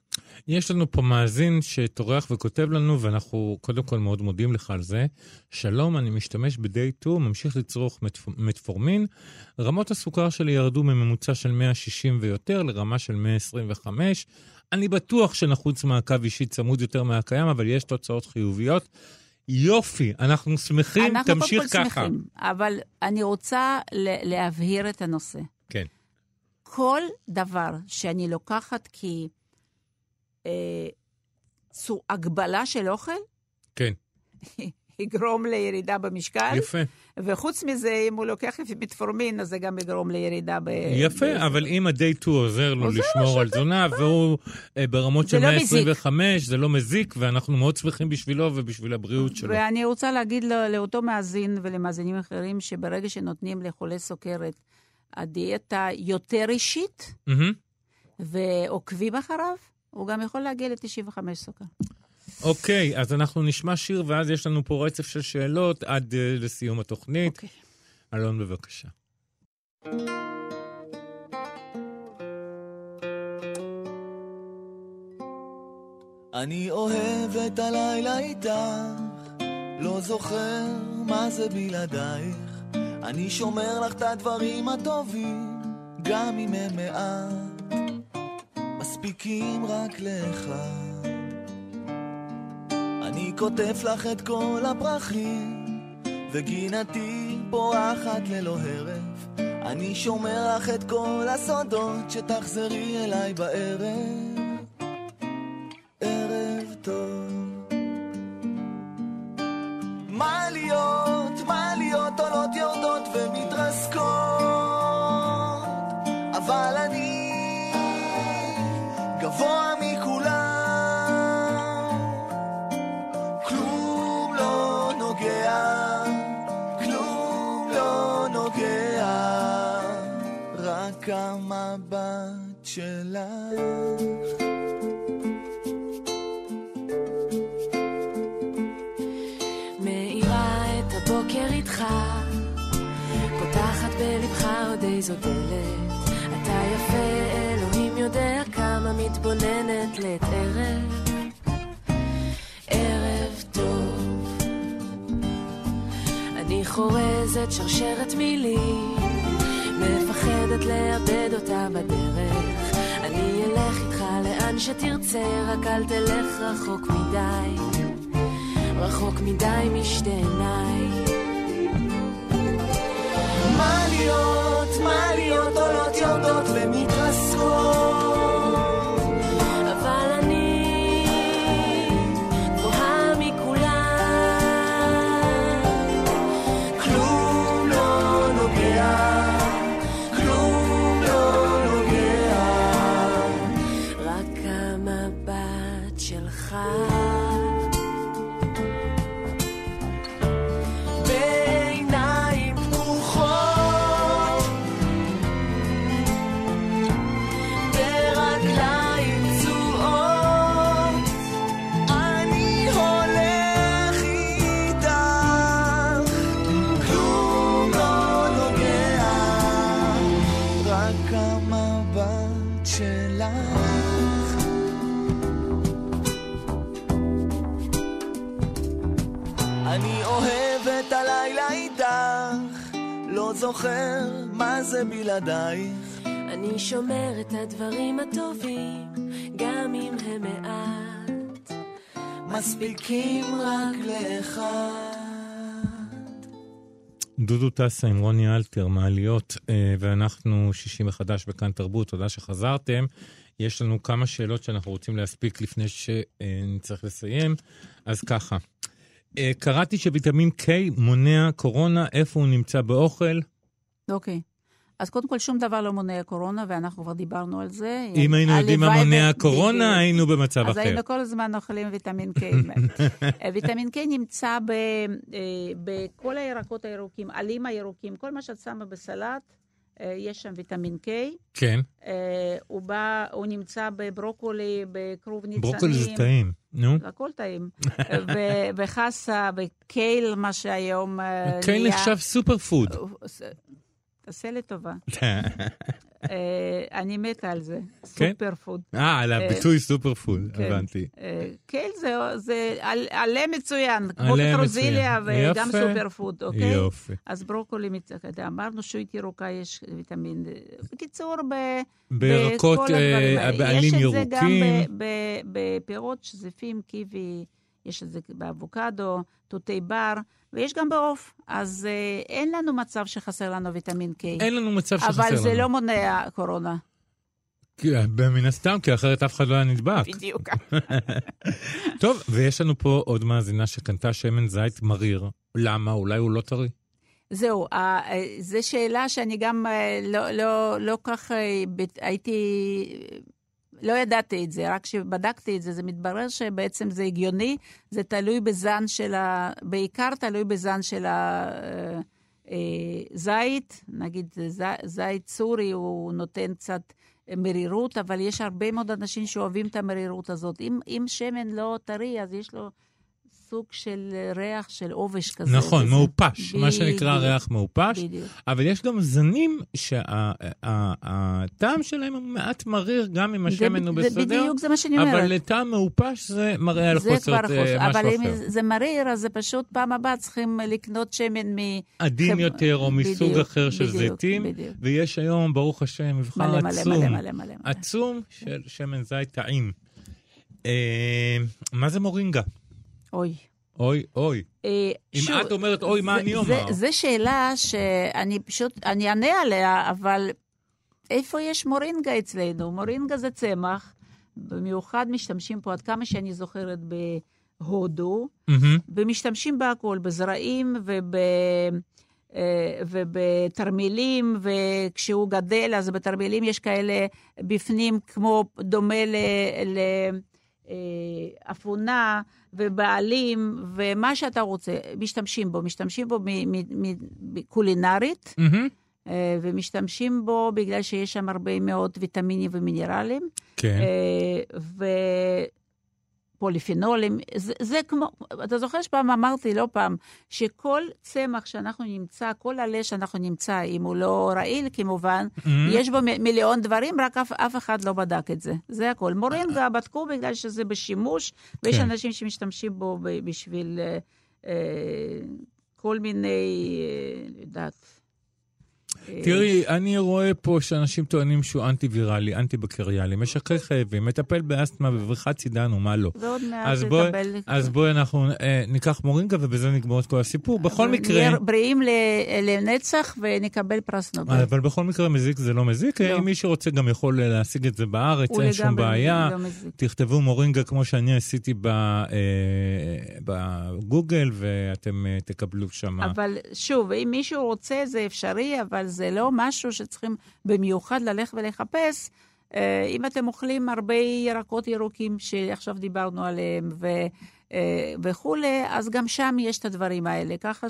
יש לנו פה מאזין שטורח וכותב לנו, ואנחנו קודם כל מאוד מודים לך על זה. שלום, אני משתמש ב-day 2, ממשיך לצרוך מטפ- מטפורמין. רמות הסוכר שלי ירדו מממוצע של 160 ויותר לרמה של 125. אני בטוח שנחוץ מעקב אישי צמוד יותר מהקיים, אבל יש תוצאות חיוביות. יופי, אנחנו שמחים, אנחנו קודם תמשיך כל ככה. שמחים, אבל אני רוצה להבהיר את הנושא. כן. כל דבר שאני לוקחת כהגבלה של אוכל, כן, יגרום לירידה במשקל. יפה. וחוץ מזה, אם הוא לוקח מטפורמין, אז זה גם יגרום לירידה ב... יפה, ב- אבל אם ה-day 2 עוזר לו עוזר לשמור על תזונה, והוא אה, ברמות של לא מזיק. 125, זה לא מזיק, ואנחנו מאוד שמחים בשבילו ובשביל הבריאות שלו. ואני רוצה להגיד לו- לאותו מאזין ולמאזינים אחרים, שברגע שנותנים לחולה סוכרת הדיאטה יותר אישית, מהמם. ועוקבים אחריו, הוא גם יכול להגיע ל-95 סוכר. אוקיי, אז אנחנו נשמע שיר, ואז יש לנו פה רצף של שאלות עד אה, לסיום התוכנית. אוקיי. אלון, בבקשה. אני אוהב את הלילה איתך, לא זוכר מה זה בלעדייך. אני שומר לך את הדברים הטובים, גם אם הם מעט, מספיקים רק לאחד. אני כותב לך את כל הפרחים, וגינתי פורחת ללא הרף. אני שומר לך את כל הסודות, שתחזרי אליי בערב. איזו דלת. אתה יפה, אלוהים יודע כמה מתבוננת לעת ערב. ערב טוב. אני חורזת שרשרת מילים, מפחדת לאבד אותה בדרך. אני אלך איתך לאן שתרצה, רק אל תלך רחוק מדי. רחוק מדי משתי עיניי. מה להיות, שמאליות עולות יורדות ומתרסקות זוכר מה זה בלעדייך. אני שומר את הדברים הטובים, גם אם הם מעט. מספיקים רק לאחד. דודו טסה עם רוני אלתר, מעליות, אה, ואנחנו שישי מחדש בכאן תרבות, תודה שחזרתם. יש לנו כמה שאלות שאנחנו רוצים להספיק לפני שנצטרך לסיים, אז ככה. אה, קראתי שוויטמין K מונע קורונה, איפה הוא נמצא באוכל? אוקיי. אז קודם כל, שום דבר לא מונע קורונה, ואנחנו כבר דיברנו על זה. אם היינו יודעים מה מונע קורונה. היינו במצב אז אחר. היינו כל הזמן אוכלים ויטמין K. אה, ויטמין K נמצא אה, בכל הירקות הירוקים, עלים הירוקים, כל מה שאת שמה בסלט, אה, יש שם ויטמין K. כן, הוא בא, הוא נמצא בברוקולי, בכרוב ניצנים. ברוקולי זה טעים. נו. הכל טעים. וחסה, וקייל, מה שהיום קייל נחשב super food. תעשה לי טובה. אה, אני מתה על זה. כן? super food. אה, על הביטוי סופר פוד, כן. הבנתי. אה, קייל זה, זה על- עלה מצוין, כמו פטרוזיליה. וגם. super food, אוקיי? יופי. אז ברוקולי, אמרנו שועית ירוקה יש ויטמין. בקיצור. בירקות בכל הדברים אה, האלה. יש את זה גם בפירות שזיפים, קיבי, יש את זה באבוקדו, תותי בר, ויש גם בעוף. אז אה, אין לנו מצב שחסר לנו ויטמין K. אין לנו מצב שחסר לנו. אבל זה לא מונע קורונה. כי- מן הסתם, כי אחרת אף אחד לא היה נדבק. בדיוק. טוב, ויש לנו פה עוד מאזינה שקנתה שמן זית מריר. למה? אולי הוא לא טרי? זהו, אה, אה, זו שאלה שאני גם אה, לא, לא, לא כך אה, הייתי... לא ידעתי את זה, רק כשבדקתי את זה, זה מתברר שבעצם זה הגיוני, זה תלוי בזן של ה... בעיקר תלוי בזן של הזית, נגיד ז- זית סורי, הוא נותן קצת מרירות, אבל יש הרבה מאוד אנשים שאוהבים את המרירות הזאת. אם, אם שמן לא טרי, אז יש לו סוג של ריח של עובש כזה. נכון, וזה- מעופש, מה שנקרא בדיוק, ריח מעופש. בדיוק. אבל יש גם זנים שהטעם שלהם הוא מעט מריר, גם אם השמן הוא בסדר, בדיוק, זה מה שאני אומרת. אבל לטעם מעופש זה מראה על חוסר אה, משהו אבל אם אחר. זה מריר, אז זה פשוט פעם הבאה צריכים לקנות שמן מ... עדין יותר או מסוג בדיוק, אחר של בדיוק, זיתים, בדיוק. ויש היום, ברוך השם, מבחר מלא מלא עצום, מלא מלא מלא. מלא. עצום של שמן זית טעים. אה, מה זה מורינגה? אוי. אוי, אוי. אה, אם שוב, את אומרת, אוי, מה זה- אני אומר? זו שאלה שאני פשוט, אני אענה עליה, אבל איפה יש מורינגה אצלנו? מורינגה זה צמח, במיוחד משתמשים פה, עד כמה שאני זוכרת, בהודו, מהמם. ומשתמשים בהכול, בזרעים וב... אה, ובתרמילים, וכשהוא גדל, אז בתרמילים יש כאלה בפנים, כמו דומה לאפונה ובעלים, ומה שאתה רוצה, משתמשים בו. משתמשים בו קולינרית, מהמם. אה, ומשתמשים בו בגלל שיש שם הרבה מאוד ויטמינים ומינרלים. כן. אה, ופוליפנולים, זה, זה כמו, אתה זוכר שפעם אמרתי, לא פעם, שכל צמח שאנחנו נמצא, כל עלה שאנחנו נמצא, אם הוא לא רעיל כמובן, מהמם. יש בו מ- מיליון דברים, רק אף, אף אחד לא בדק את זה. זה הכל. מורינגה בדקו בגלל שזה בשימוש, ויש כן. אנשים שמשתמשים בו ב- בשביל אה, אה, כל מיני, אה, יודעת, תראי, אני רואה פה שאנשים טוענים שהוא אנטי-ויראלי, אנטי-בקריאלי, משכך כאבים, מטפל באסתמה בבריכת צידן ומה לא. ועוד מעט אז בואי, נקבל... אז בואי אנחנו אה, ניקח מורינגה ובזה נגמור את כל הסיפור. בכל מקרה... נהיה בריאים לנצח ונקבל פרס נובל. אבל בכל מקרה מזיק זה לא מזיק, לא. אם מי שרוצה גם יכול להשיג את זה בארץ, אין שום בעיה. לא. תכתבו מורינגה כמו שאני עשיתי ב- אה, בגוגל, ואתם אה, תקבלו שם. אבל שוב, אם מישהו רוצה זה אפשרי, אבל זה לא משהו שצריכים במיוחד ללכת ולחפש. אה, אם אתם אוכלים הרבה ירקות ירוקים שעכשיו דיברנו עליהם ו, אה, וכולי, אז גם שם יש את הדברים האלה, ככה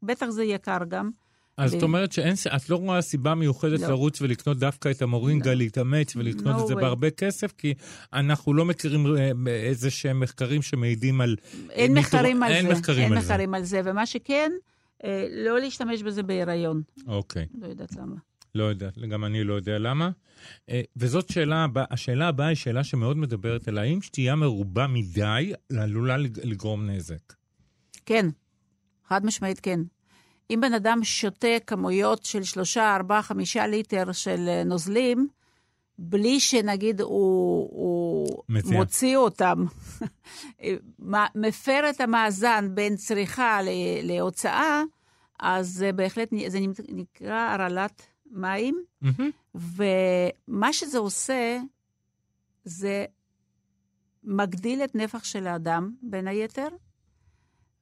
שבטח זה יקר גם. אז זאת אומרת שאת לא רואה סיבה מיוחדת לא. לרוץ ולקנות דווקא את המורינגה, לא. להתאמץ ולקנות No את זה way. בהרבה כסף, כי אנחנו לא מכירים אה, איזה שהם מחקרים שמעידים על... אין מחקרים על אין זה. מחקרים אין על זה. מחקרים על זה. ומה שכן, לא להשתמש בזה בהיריון. אוקיי. לא יודעת למה. לא יודע, גם אני לא יודע למה. אה, וזאת שאלה הבאה, השאלה הבאה היא שאלה שמאוד מדברת אליי. האם שתייה מרובה מדי עלולה לג- לגרום נזק? כן, חד משמעית כן. אם בן אדם שותה כמויות של שלושה, ארבעה, חמישה ליטר של אה, נוזלים, בלי שנגיד הוא, הוא מציע. מוציא אותם, מפר את המאזן בין צריכה להוצאה, אז זה בהחלט, זה נקרא הרעלת מים. מהמם. ומה שזה עושה, זה מגדיל את נפח של האדם, בין היתר,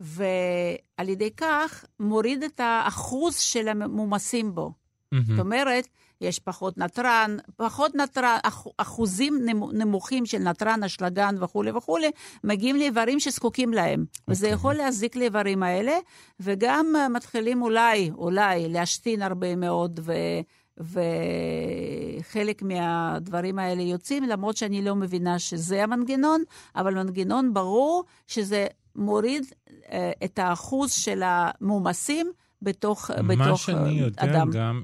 ועל ידי כך מוריד את האחוז של המומסים בו. זאת מהמם. אומרת, יש פחות נתרן, פחות נתרן, אח- אחוזים נמו- נמוכים של נתרן, אשלגן וכולי וכולי, מגיעים לאיברים שזקוקים להם. וזה אוקיי. יכול להזיק לאיברים האלה, וגם אה, מתחילים אולי, אולי, להשתין הרבה מאוד, ו... וחלק מהדברים האלה יוצאים, למרות שאני לא מבינה שזה המנגנון, אבל מנגנון ברור שזה מוריד אה, את האחוז של המומסים בתוך, מה בתוך שאני אה, יודע אדם. גם,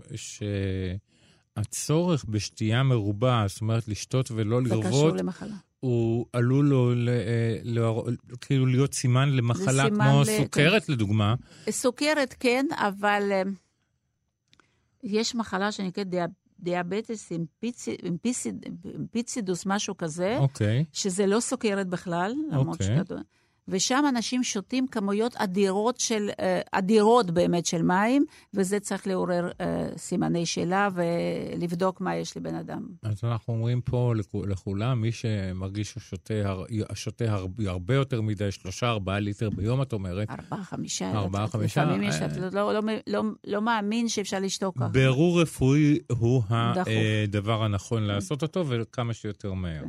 שהצורך בשתייה מרובה, זאת אומרת לשתות ולא זה קשור לרוות, למחלה. הוא עלול לו, ל, אה, להר- כאילו להיות סימן למחלה סימן כמו ל- סוכרת, לדוגמה. סוכרת כן, אבל אה, יש מחלה שנקראת דיאב- דיאבטס אימפיצי- אימפיסיד- אימפיצידוס, משהו כזה, אוקיי. שזה לא סוכרת בכלל, למרות אוקיי. שכתוב. ושם אנשים שותים כמויות אדירות של, אה, אדירות באמת של מים, וזה צריך לעורר אה, סימני שאלה ולבדוק מה יש לבן אדם. אז אנחנו אומרים פה לכו- לכולם, מי שמרגיש שהוא שותה, הר- שותה הרבה, יותר מדי, שלושה, ארבעה ליטר ביום, את אומרת, ארבעה, חמישה. ארבעה, חמישה, לפעמים יש. אתה לא, לא, לא, לא מאמין שאפשר לשתוק ככה. בירור רפואי הוא. הדבר הנכון לעשות אותו, וכמה שיותר מהר.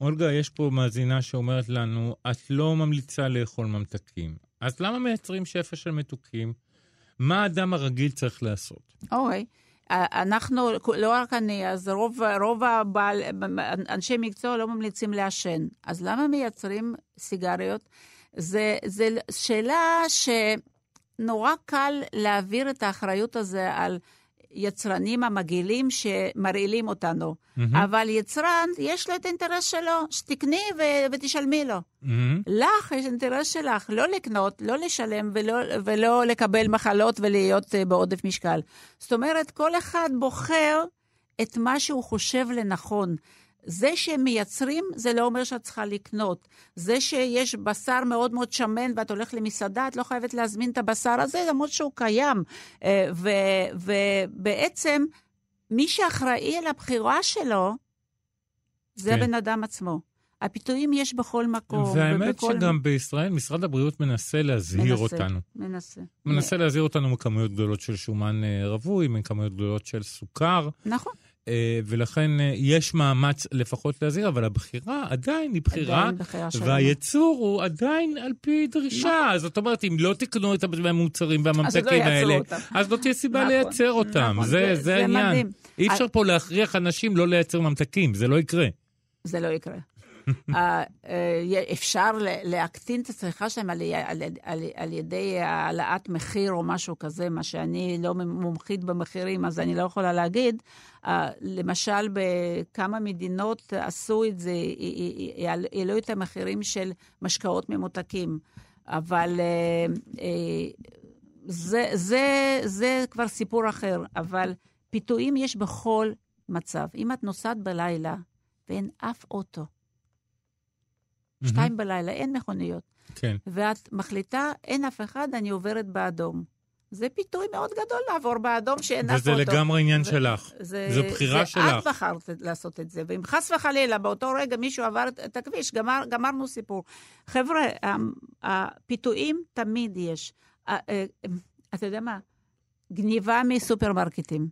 אולגה, יש פה מאזינה שאומרת לנו, את לא ממליצה לאכול ממתקים. אז למה מייצרים שפע של מתוקים? מה האדם הרגיל צריך לעשות? אוקיי. אה, אנחנו, לא רק אני, אז רוב, רוב הבעל, אנשי מקצוע לא ממליצים לעשן. אז למה מייצרים סיגריות? זה שאלה שנורא קל להעביר את האחריות הזה על יצרנים המגעילים שמרעילים אותנו. מהמם. אבל יצרן, יש לו את האינטרס שלו, שתקני ו- ותשלמי לו. מהמם. לך יש אינטרס שלך לא לקנות, לא לשלם ולא, ולא לקבל מחלות ולהיות אה, בעודף משקל. זאת אומרת, כל אחד בוחר את מה שהוא חושב לנכון. זה שהם מייצרים, זה לא אומר שאת צריכה לקנות. זה שיש בשר מאוד מאוד שמן ואת הולכת למסעדה, את לא חייבת להזמין את הבשר הזה, למרות שהוא קיים. אה, ו- ובעצם, מי שאחראי על הבחירה שלו, זה כן. הבן אדם עצמו. הפיתויים יש בכל מקום. והאמת ובכל- שגם בישראל משרד הבריאות מנסה להזהיר מנסה, אותנו. מנסה. מנסה להזהיר אותנו מכמויות גדולות של שומן אה, רווי, מכמויות גדולות של סוכר, נכון. אה, ולכן אה, יש מאמץ לפחות להזהיר, אבל הבחירה עדיין היא בחירה, עדיין בחירה שלנו. והייצור הוא עדיין על פי דרישה. זאת אומרת, אם לא תקנו את המוצרים לא והממתקים ייצרו האלה. אז לא תהיה סיבה נכון, לייצר אותם. נכון, זה העניין. אי אפשר פה להכריח אנשים לא לייצר ממתקים, זה לא יקרה. זה לא יקרה. אה, אפשר להקטין את הצריכה שלהם על, על, על, על ידי העלאת מחיר או משהו כזה, מה שאני לא מומחית במחירים, אז אני לא יכולה להגיד. למשל, בכמה מדינות עשו את זה, העלו את המחירים של משקאות ממותקים. אבל אה, אה, זה, זה, זה כבר סיפור אחר, אבל פיתויים יש בכל מצב. אם את נוסעת בלילה ואין אף אוטו, שתיים בלילה, אין מכוניות, כן. ואת מחליטה, אין אף אחד, אני עוברת באדום. זה פיתוי מאוד גדול לעבור באדום שאין אף וזה אוטו. לגמרי עניין זה- שלך. זה, זו בחירה זה שלך. את בחרת לעשות את זה, ואם חס וחלילה באותו רגע מישהו עבר את- הכביש, גמר, גמרנו סיפור. חבר'ה, הפיתויים תמיד יש. ה- אה, אתה יודע מה? גניבה מסופרמרקטים,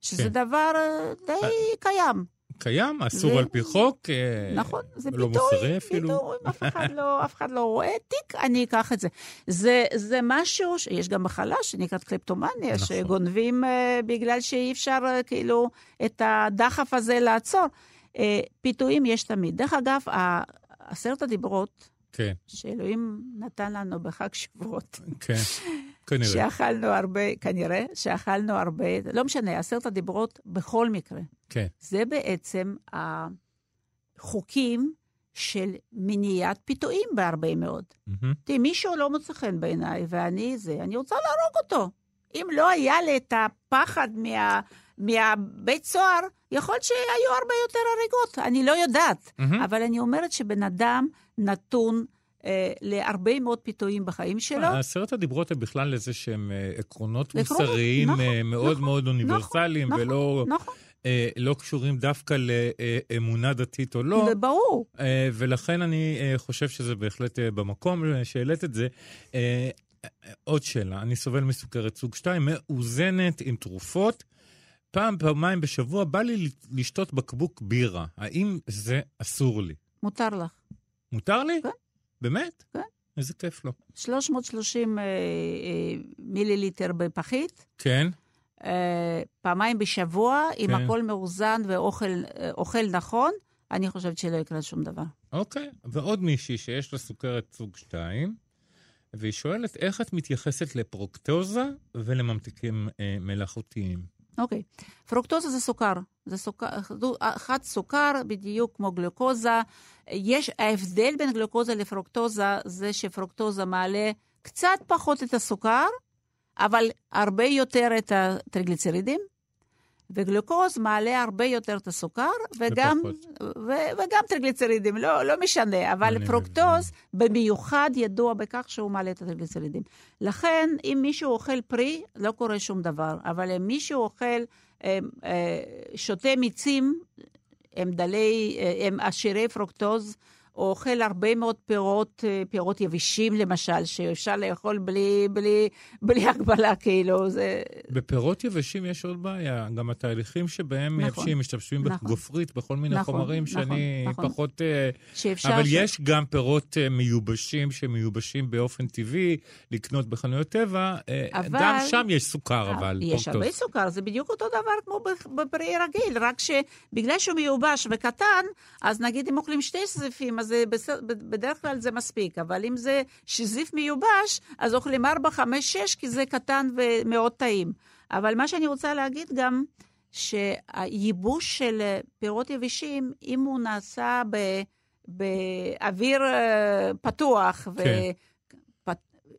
שזה כן. דבר אה, די קיים. קיים, אסור זה- על פי חוק. אה, נכון, זה לא פיתוי, מוסרי אפילו. פיתוי, אף אחד לא, אף אחד לא רואה תיק, אני אקח את זה. זה, זה משהו, שיש גם מחלה שנקראת קלפטומניה, נכון. שגונבים uh, בגלל שאי אפשר uh, כאילו את הדחף הזה לעצור. Uh, פיתויים יש תמיד. דרך אגב, עשרת הדיברות כן, שאלוהים נתן לנו בחג שבועות, כן, כנראה. שאכלנו הרבה, כנראה, שאכלנו הרבה, לא משנה, עשרת הדיברות בכל מקרה. כן, זה בעצם החוקים של מניעת פיתויים בהרבה מאוד. מהמם. תראי, מישהו לא מוצא חן בעיניי, ואני זה, אני רוצה להרוג אותו. אם לא היה לי את הפחד מה, מהבית סוהר, יכול להיות שהיו הרבה יותר הריגות, אני לא יודעת. מהמם. אבל אני אומרת שבן אדם נתון אה, להרבה מאוד פיתויים בחיים שלו. עשרת הדיברות הם בכלל איזה שהם אה, עקרונות מוסריים נכון, אה, מאוד נכון, מאוד אוניברסליים, נכון, ולא נכון, אה, לא קשורים דווקא לאמונה דתית או לא. זה ברור. אה, ולכן אני אה, חושב שזה בהחלט אה, במקום שהעלית את זה. אה, עוד שאלה, אני סובל מסוכרת סוג 2, מאוזנת עם תרופות. פעם, פעמיים בשבוע בא לי לשתות בקבוק בירה. האם זה אסור לי? מותר לך. מותר לי? כן. באמת? כן. איזה כיף לו. 330 אה, אה, מיליליטר בפחית, כן, אה, פעמיים בשבוע, אם כן. הכל מאוזן ואוכל אה, נכון, אני חושבת שלא יקרה שום דבר. אוקיי. ועוד מישהי שיש לה סוכרת סוג 2, והיא שואלת איך את מתייחסת לפרוקטוזה ולממתיקים אה, מלאכותיים. אוקיי. פרוקטוזה זה סוכר. זה סוכר, חד סוכר, בדיוק כמו גלוקוזה. יש, ההבדל בין גלוקוזה לפרוקטוזה זה שפרוקטוזה מעלה קצת פחות את הסוכר, אבל הרבה יותר את הטריגליצרידים, וגלוקוז מעלה הרבה יותר את הסוכר, וגם. ו- וגם טריגליצרידים, לא, לא משנה, אבל אני פרוקטוז במיוחד ידוע בכך שהוא מעלה את הטריגליצרידים. לכן, אם מישהו אוכל פרי, לא קורה שום דבר, אבל אם מישהו אוכל, שותה מיצים, הם דלי, אה, הם עשירי פרוקטוז, או אוכל הרבה מאוד פירות, אה, פירות יבשים למשל, שאפשר לאכול בלי, בלי, בלי הגבלה, כאילו, זה... בפירות יבשים יש עוד בעיה, גם התהליכים שבהם נכון, מייבשים, משתמשים נכון. בגופרית, בכל מיני נכון, חומרים נכון, שאני נכון. פחות... אה, שאפשר... אבל ש- יש גם פירות אה, מיובשים שמיובשים באופן טבעי, לקנות בחנויות טבע, אבל- גם שם יש סוכר, אבל יש פרוקטוז. הרבה סוכר, זה בדיוק אותו דבר כמו בפרי רגיל, רק שבגלל שהוא מיובש וקטן, אז נגיד אם אוכלים שתי זיפים, אז בדרך כלל זה מספיק, אבל אם זה שזיף מיובש, אז אוכלים 4, 5, 6, כי זה קטן ומאוד טעים. אבל מה שאני רוצה להגיד גם, שהייבוש של פירות יבשים, אם הוא נעשה ב, באוויר אה, פתוח, כן.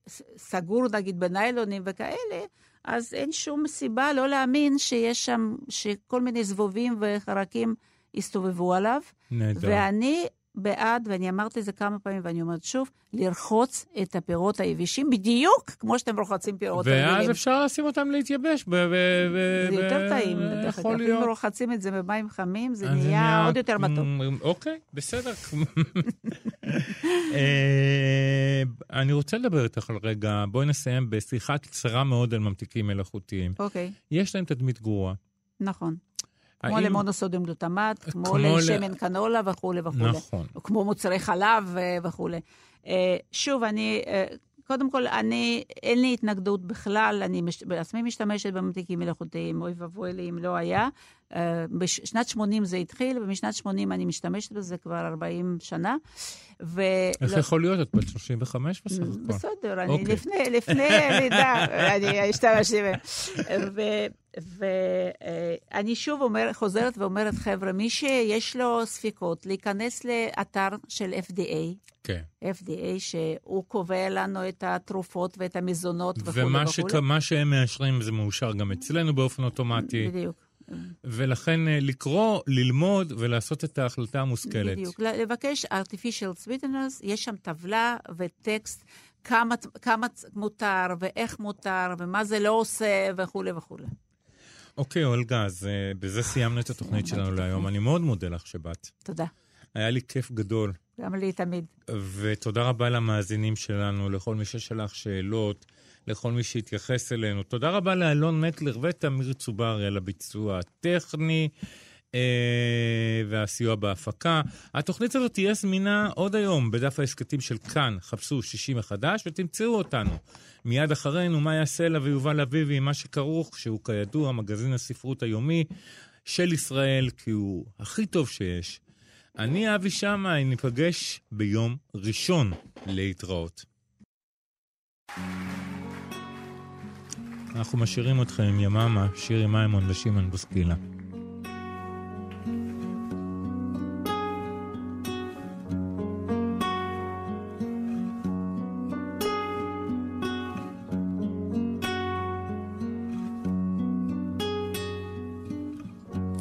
וסגור נגיד בניילונים וכאלה, אז אין שום סיבה לא להאמין שיש שם, שכל מיני זבובים וחרקים יסתובבו עליו. נהדר. ואני בעד, ואני אמרתי את זה כמה פעמים ואני אומרת שוב, לרחוץ את הפירות היבשים בדיוק כמו שאתם רוחצים פירות ואז רגילים. אפשר לשים אותם להתייבש. ב- ב- ב- זה יותר ב- טעים, דרך אגב. אם. רוחצים את זה במים חמים, זה נהיה עוד יותר מתוק. מ- אוקיי, בסדר. אה, אני רוצה לדבר איתך על רגע, בואי נסיים בשיחה קצרה מאוד על ממתיקים מלאכותיים. אוקיי, יש להם תדמית גרועה. נכון. כמו האם- למונוסודיום גלוטמט, כמו כמו ל- לשמן קנולה וכולי וכולי. נכון. כמו מוצרי חלב אה, וכולי. אה, שוב, אני, אה, קודם כל, אני, אין לי התנגדות בכלל, אני מש, בעצמי משתמשת בממתיקים מלאכותיים, אוי ואבוי לי אם לא היה. אה, בשנת 80 זה התחיל, ומשנת 80 אני משתמשת בזה כבר 40 שנה. ו... איך לא- יכול להיות? את בת 35 בסך הכל. בסדר, אני אוקיי. לפני, לפני לידה, אני השתמשתי בהם. ואני שוב אומר, חוזרת ואומרת, חבר'ה, מי שיש לו ספקות, להיכנס לאתר של FDA, כן. FDA, שהוא קובע לנו את התרופות ואת המזונות וכולי ומה וכולי. שכ- מה שהם מאשרים זה מאושר גם אצלנו באופן אוטומטי. בדיוק. ולכן אה, לקרוא, ללמוד ולעשות את ההחלטה המושכלת. בדיוק. לבקש artificial sweeteners, יש שם טבלה וטקסט, כמה, כמה מותר ואיך מותר ומה זה לא עושה וכולי וכולי. אוקיי, אולגה, אז אה, בזה סיימנו את התוכנית שלנו להיום. אני מאוד מודה לך שבאת. תודה. היה לי כיף גדול. גם לי תמיד. ותודה רבה למאזינים שלנו, לכל מי ששלח שאלות, לכל מי שהתייחס אלינו. תודה רבה לאלון מטלר ותמיר צוברי על הביצוע הטכני אה, והסיוע בהפקה. התוכנית הזאת תהיה זמינה עוד היום בדף ההסכתים של כאן, חפשו 60 מחדש ותמצאו אותנו. מיד אחרינו, מאיה סלע ויובל אביבי, מה שכרוך, שהוא כידוע מגזין הספרות היומי של ישראל, כי הוא הכי טוב שיש. אני אבי שמאי, ניפגש ביום ראשון להתראות. אנחנו משאירים אתכם עם יממה, שירי מימון ושמעון בוסקילה.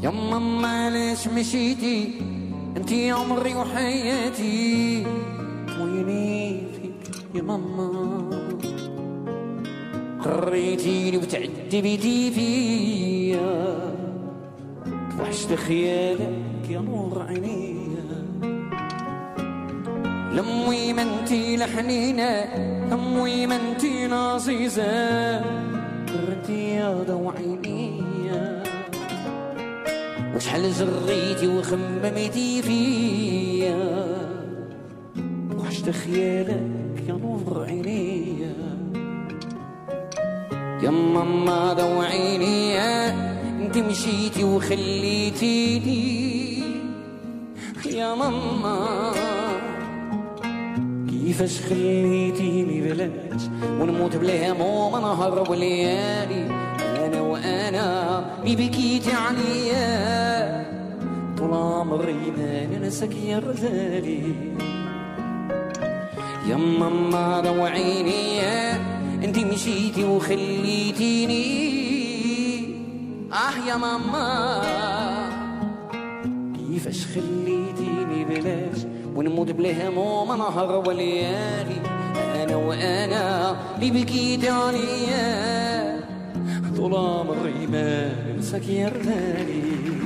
يما معلش مشيتي انتي عمري وحياتي ويني فيك يا ماما قريتيني وتعذبتي فيا. توحشت خيالك يا نور عينيا. لمي ما انتي لحنينة امي ما انتي ناصيزة انتي يا ضو عينيا. وشحال جريتي وخممتي فيا. وحشت خيالك يا نور عينيا. يا ماما ضوعيني يا انت مشيتي وخليتيني. يا ماما كيفاش خليتيني بلاش؟ ونموت بلا هموم نهار وليالي. وأنا اللي بكيتي عليا طول عمري ما ننساك يا رجالي يا ماما ضوعيني يا انتي مشيتي وخليتيني. آه يا ماما كيفاش خليتيني بلاش؟ ونموت بلا هموم نهار وليالي. أنا وأنا اللي بكيت عليا Ulan kıymet sakiyerleri